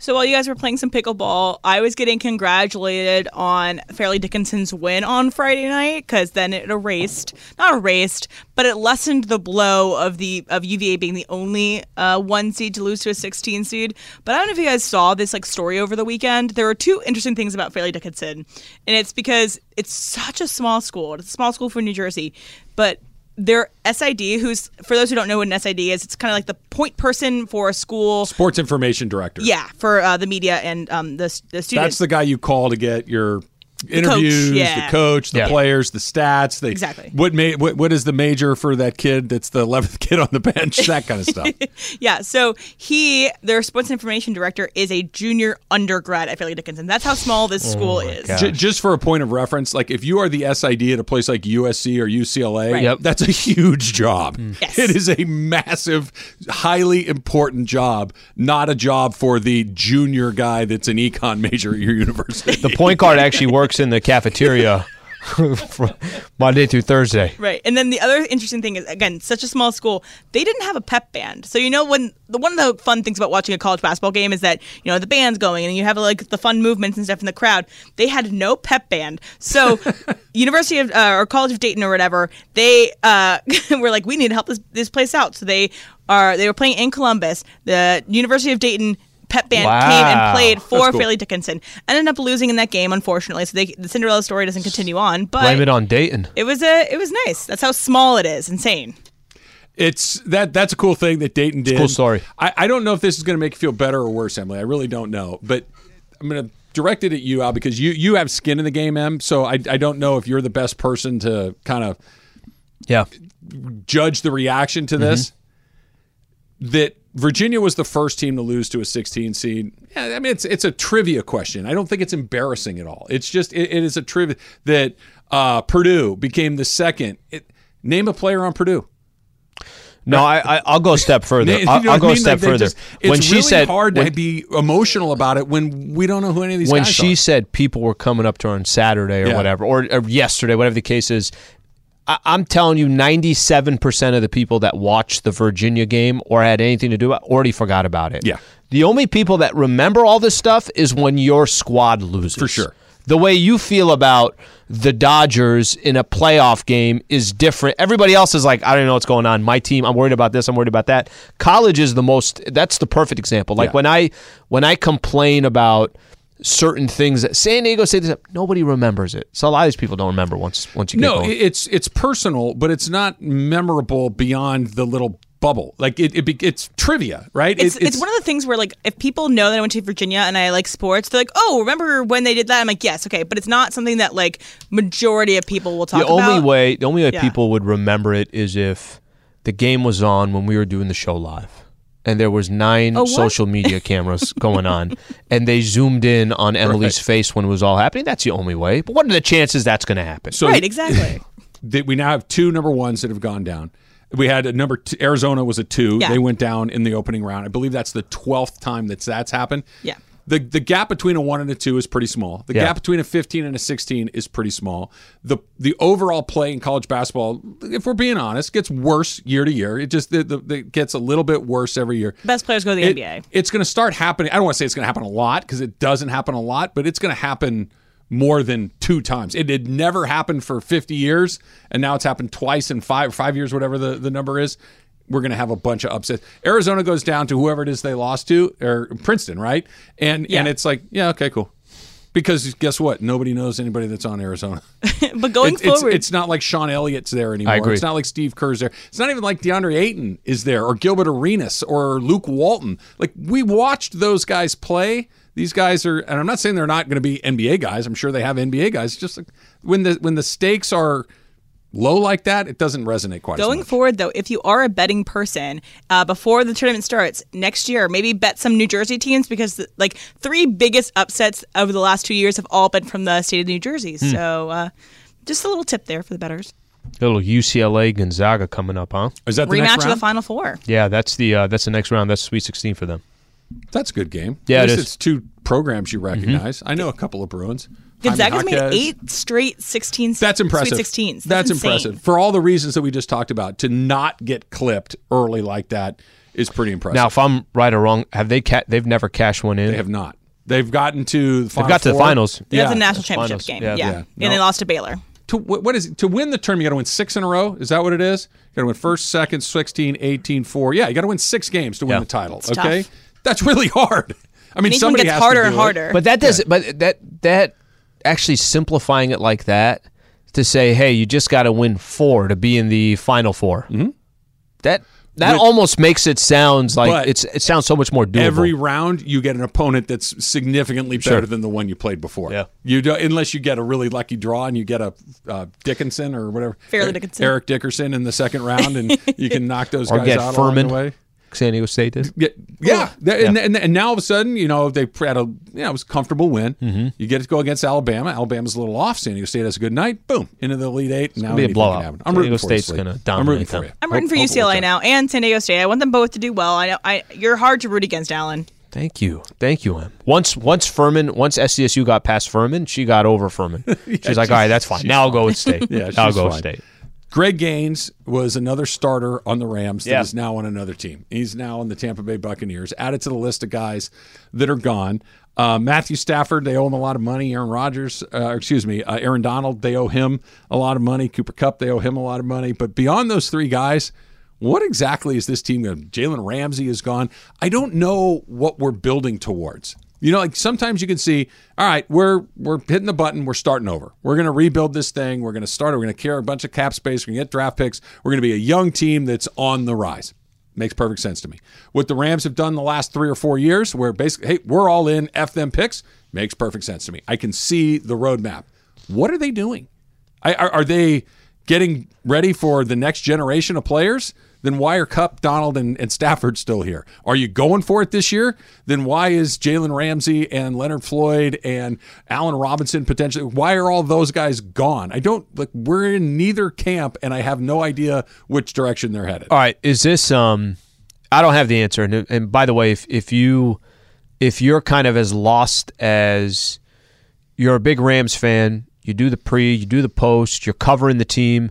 So while you guys were playing some pickleball, I was getting congratulated on Fairleigh Dickinson's win on Friday night because then it erased, not erased, but it lessened the blow of the of UVA being the only uh, one seed to lose to a 16 seed. But I don't know if you guys saw this like story over the weekend. There are two interesting things about Fairleigh Dickinson, and it's because it's such a small school. It's a small school for New Jersey, but their SID, who's for those who don't know what an SID is, it's kind of like the point person for a school. Sports information director. Yeah, for uh, the media and um, the the students. That's the guy you call to get your interviews, yeah. the coach, the Yeah. players, the stats. The, Exactly. What, ma- what what is the major for that kid? That's the eleventh kid on the bench. That kind of stuff. Yeah, so he, their sports information director, is a junior undergrad at Fairleigh Dickinson. That's how small this Oh school is. J- just for a point of reference, like if you are the SID at a place like USC or UCLA, Right. Yep. that's a huge job. Mm. Yes. It is a massive, highly important job, not a job for the junior guy that's an econ major at your university. The point guard actually works in the cafeteria from Monday through Thursday. Right. And then the other interesting thing is again, such a small school, they didn't have a pep band. So you know when the one of the fun things about watching a college basketball game is that, you know, the band's going and you have like the fun movements and stuff in the crowd. They had no pep band. So University of uh, or College of Dayton or whatever, they uh, were like we need to help this this place out. So they are they were playing in Columbus. The University of Dayton pep band Wow. came and played for That's cool. Fairleigh Dickinson. Ended up losing in that game unfortunately. So they, the Cinderella story doesn't continue on, but Blame it on Dayton. it was a it was nice. That's how small it is. Insane. It's that that's a cool thing that Dayton did. cool story. I, I don't know if this is going to make you feel better or worse, Emily. I really don't know, but I'm going to direct it at you, Al, because you you have skin in the game, Em. So I I don't know if you're the best person to kind of Yeah. judge the reaction to this. Mm-hmm. That Virginia was the first team to lose to a 16 seed. Yeah, I mean it's it's a trivia question. I don't think it's embarrassing at all. It's just it, it is a trivia that uh, Purdue became the second. It, name a player on Purdue. No, I, I I'll go a step further. You know I'll, I'll I go a step Like, further. just- it's when she really said hard when, to be emotional about it when we don't know who any of these when she are. said people were coming up to her on Saturday or Yeah. whatever, or, or yesterday, whatever the case is, I, I'm telling you, 97% of the people that watched the Virginia game or had anything to do with it already forgot about it. Yeah. The only people that remember all this stuff is when your squad loses. For sure. The way you feel about the Dodgers in a playoff game is different. Everybody else is like, I don't know what's going on. My team, I'm worried about this, I'm worried about that. College is the most that's the perfect example. Like Yeah. when I when I complain about certain things that San Diego say this nobody remembers it. So a lot of these people don't remember once once you get no, going. it's it's personal, but it's not memorable beyond the little bubble. Like it, it be- it's trivia, right? It's, it's one of the things where like if people know that I went to Virginia and I like sports, they're like, oh, remember when they did that? I'm like, yes, okay, but it's not something that like majority of people will talk the only about. way the only way Yeah. people would remember it is if the game was on when we were doing the show live and there was nine Oh, what? social media cameras going on and they zoomed in on Emily's Right. face when it was all happening that's the only way but what are the chances that's going to happen so right, exactly. that we now have two number ones that have gone down. We had a number two, Arizona was a two. Yeah. They went down in the opening round. I believe that's the twelfth time that's that's happened. Yeah. The the gap between a one and a two is pretty small. The Yeah. gap between a fifteen and a sixteen is pretty small. The the overall play in college basketball, if we're being honest, gets worse year to year. It just the, the, it gets a little bit worse every year. Best players go to the It- NBA. It's going to start happening. I don't want to say it's going to happen a lot because it doesn't happen a lot, but it's going to happen more than two times. It had never happened for 50 years, and now it's happened twice in five five years, whatever the, the number is. We're going to have a bunch of upsets. Arizona goes down to whoever it is they lost to, or Princeton, right? And Yeah. and it's like, yeah, okay, cool. Because guess what? Nobody knows anybody that's on Arizona. but going It- forward, it's not like Sean Elliott's there anymore. agree. It's not like Steve Kerr's there. It's not even like DeAndre Ayton is there or Gilbert Arenas or Luke Walton. Like we watched those guys play. These guys are, and I'm not saying they're not going to be NBA guys. I'm sure they have NBA guys. Just like when the when the stakes are low like that, it doesn't resonate quite. Going as much. forward, though, if you are a betting person, uh, before the tournament starts next year, maybe bet some New Jersey teams because the, like three biggest upsets over the last two years have all been from the state of New Jersey. Hmm. So, uh, just a little tip there for the betters. little UCLA Gonzaga coming up huh Is that the Rematch next of the? Final Four. yeah that's the uh, that's the next round that's Sweet 16 for them That's a good game. Yeah, At least is. It's two programs you recognize. I know a couple of Bruins. Gonzaga's Jaime made eight straight 16 That's impressive. Sweet 16s. That's, insane. impressive for all the reasons that we just talked about. To not get clipped early like that is pretty impressive. Now, if I'm right or wrong, have they ca- they've never cashed one in? they have not. They've gotten to the final They've got to the four. finals. That's Yeah. a national championship finals. game. Yeah. Yeah, Yeah. and No. they lost to Baylor. to what is it? to win the term you got to win six in a row is that what it is you got to win first second 16 18 4 yeah you got to win six games to win Yeah. the title It's okay tough. that's really hard i mean And somebody gets has harder to and do it. harder. But that doesn't. but that that actually simplifying it like that to say, hey, you just got to win four to be in the final 4 Mm-hmm. That that With- almost makes it sounds like it's it sounds so much more doable. every round you get an opponent that's significantly better Sure. than the one you played before Yeah. you do unless you get a really lucky draw and you get a uh, dickinson or whatever Fairleigh Er- Dickinson. eric dickerson in the second round and you can knock those or guys get out along the way San Diego State did. Yeah, yeah. That- And, and, and now all of a sudden, you know, they had a, you know, it was a comfortable win. Mm-hmm. You get to go against Alabama. Alabama's a little off. San Diego State has a good night. Boom, into the Elite Eight. Now be a blowout. I'm San Diego you, State's Sli. gonna dominate I'm dominate rooting for you. I'm rooting for hope UCLA out. now and San Diego State. I want them both to do well. I know I you're hard to root against, Alan. Thank you, thank you, Em. Once once Furman, once SDSU got past Furman, she got over Furman. she's like, all right, that's fine. Now I'll go with State. Yeah, I'll she's go with. State. Greg Gaines was another starter on the Rams that Yeah. is now on another team. He's now on the Tampa Bay Buccaneers, added to the list of guys that are gone. Uh, Matthew Stafford, they owe him a lot of money. Aaron Rodgers, uh, excuse me, uh, Aaron Donald, they owe him a lot of money. Cooper Kupp, they owe him a lot of money. But beyond those three guys, what exactly is this team going? Jalen Ramsey is gone. I don't know what we're building towards. You know, like sometimes you can see, all right, we're we're hitting the button, we're starting over. We're going to rebuild this thing. We're going to start. We're going to carry a bunch of cap space. We're going to get draft picks. We're going to be a young team that's on the rise. Makes perfect sense to me. What the Rams have done the last three or four years, where basically, hey, we're all in, f them picks, makes perfect sense to me. I can see the roadmap. What are they doing? I, are, are they getting ready for the next generation of players? Then why are Kupp, Donald, and, and Stafford still here? Are you going for it this year? Then why is Jalen Ramsey and Leonard Floyd and Allen Robinson potentially? Why are all those guys gone? I don't like. We're in neither camp, and I have no idea which direction they're headed. All right, is this? Um, I don't have the answer. And, and by the way, if if you if you're kind of as lost as you're a big Rams fan, you do the pre, you do the post, you're covering the team,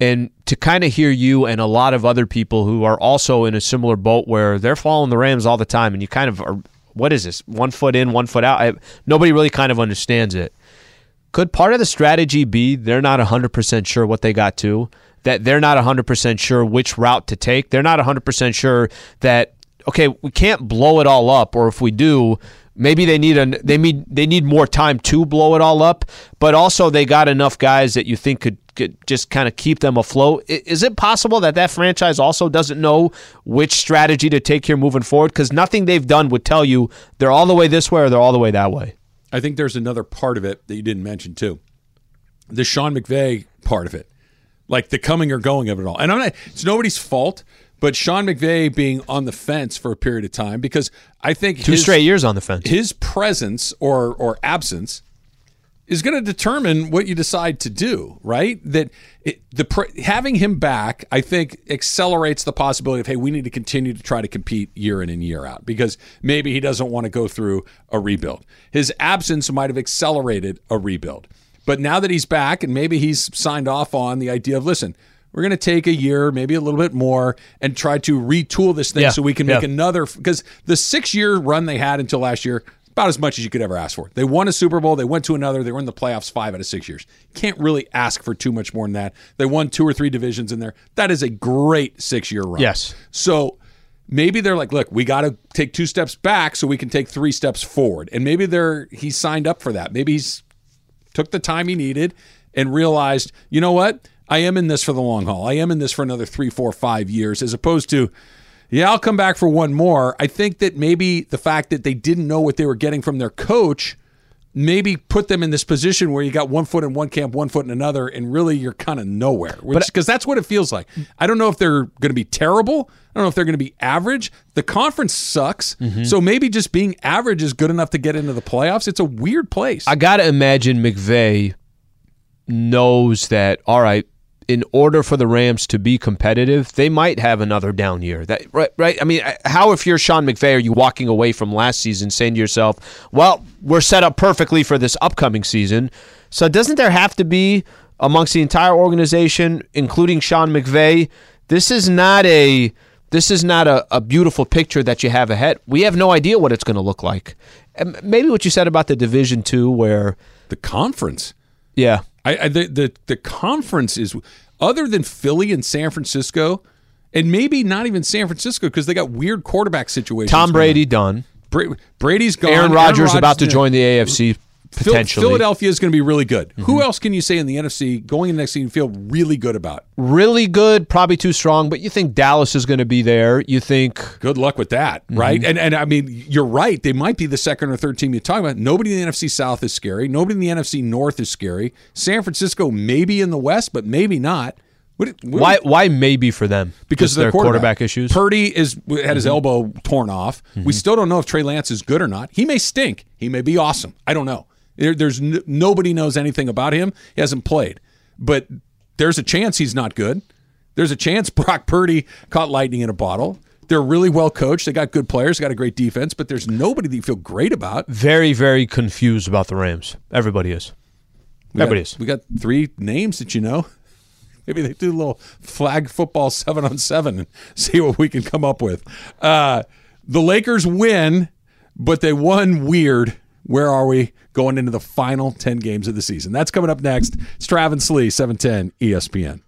and to kind of hear you and a lot of other people who are also in a similar boat where they're following the Rams all the time, and you kind of are. What is this? One foot in, one foot out. I, nobody really kind of understands it. Could part of the strategy be they're not 100% sure what they got to? That they're not 100% sure which route to take? They're not 100% sure that, okay, we can't blow it all up, or if we do, maybe they need a, they need they need more time to blow it all up, but also they got enough guys that you think could, could just kind of keep them afloat. Is it possible that that franchise also doesn't know which strategy to take here moving forward? Because nothing they've done would tell you they're all the way this way or they're all the way that way. I think there's another part of it that you didn't mention too. The Sean McVay part of it, like the coming or going of it all. And I'm not. It's nobody's fault, but Sean McVay being on the fence for a period of time because I think Two his, straight years on the fence. his presence or or absence is going to determine what you decide to do, right? That it, the having him back, I think, accelerates the possibility of hey, we need to continue to try to compete year in and year out because maybe he doesn't want to go through a rebuild. His absence might have accelerated a rebuild, but now that he's back and maybe he's signed off on the idea of listen. We're going to take a year, maybe a little bit more, and try to retool this thing Yeah, so we can make yeah. another. Because the six year run they had until last year, about as much as you could ever ask for. They won a Super Bowl, they went to another, they were in the playoffs five out of six years. Can't really ask for too much more than that. They won two or three divisions in there. That is a great six year run. Yes. So maybe they're like, look, we got to take two steps back so we can take three steps forward. And maybe they're he's signed up for that. Maybe he's took the time he needed and realized, you know what? I am in this for the long haul. I am in this for another three, four, five years, as opposed to, yeah, I'll come back for one more. I think that maybe the fact that they didn't know what they were getting from their coach maybe put them in this position where you got one foot in one camp, one foot in another, and really you're kind of nowhere. Because that's what it feels like. I don't know if they're going to be terrible. I don't know if they're going to be average. The conference sucks. Mm-hmm. So maybe just being average is good enough to get into the playoffs. It's a weird place. I got to imagine McVay knows that, all right, in order for the Rams to be competitive, they might have another down year. That right, right. I mean, uh, how if you're Sean McVay, are you walking away from last season saying to yourself, "Well, we're set up perfectly for this upcoming season"? So doesn't there have to be amongst the entire organization, including Sean McVay, this is not a This is not a, a beautiful picture that you have ahead. We have no idea what it's going to look like. And maybe what you said about the division two, where the conference. Yeah, I, I the, the the conference is other than Philly and San Francisco, and maybe not even San Francisco because they got weird quarterback situations. Tom Brady done. Bra- Brady's gone. Aaron Rodgers about to join the AFC potentially. Philadelphia is going to be really good. Mm-hmm. Who else can you say in the NFC going in the next season feel really good about? Really good, probably too strong, but you think Dallas is going to be there. You think good luck with that, mm-hmm. right? And and I mean, you're right. They might be the second or third team you talk about. Nobody in the NFC South is scary. Nobody in the NFC North is scary. San Francisco maybe in the West, but maybe not. What, what why? Why maybe for them? Because of their quarterback. quarterback. issues. Purdy is had his mm-hmm. elbow torn off. Mm-hmm. We still don't know if Trey Lance is good or not. He may stink. He may be awesome. I don't know. There, there's n- nobody knows anything about him. He hasn't played, but there's a chance he's not good. There's a chance Brock Purdy caught lightning in a bottle. They're really well coached. They got good players. They got a great defense, but there's nobody that you feel great about. Very, very confused about the Rams. Everybody is. We Everybody got, is. We got three names that you know. Maybe they do a little flag football seven on seven and see what we can come up with. Uh, the Lakers win, but they won weird. Where are we going into the final 10 games of the season? That's coming up next. It's Travis Sli, 710 ESPN.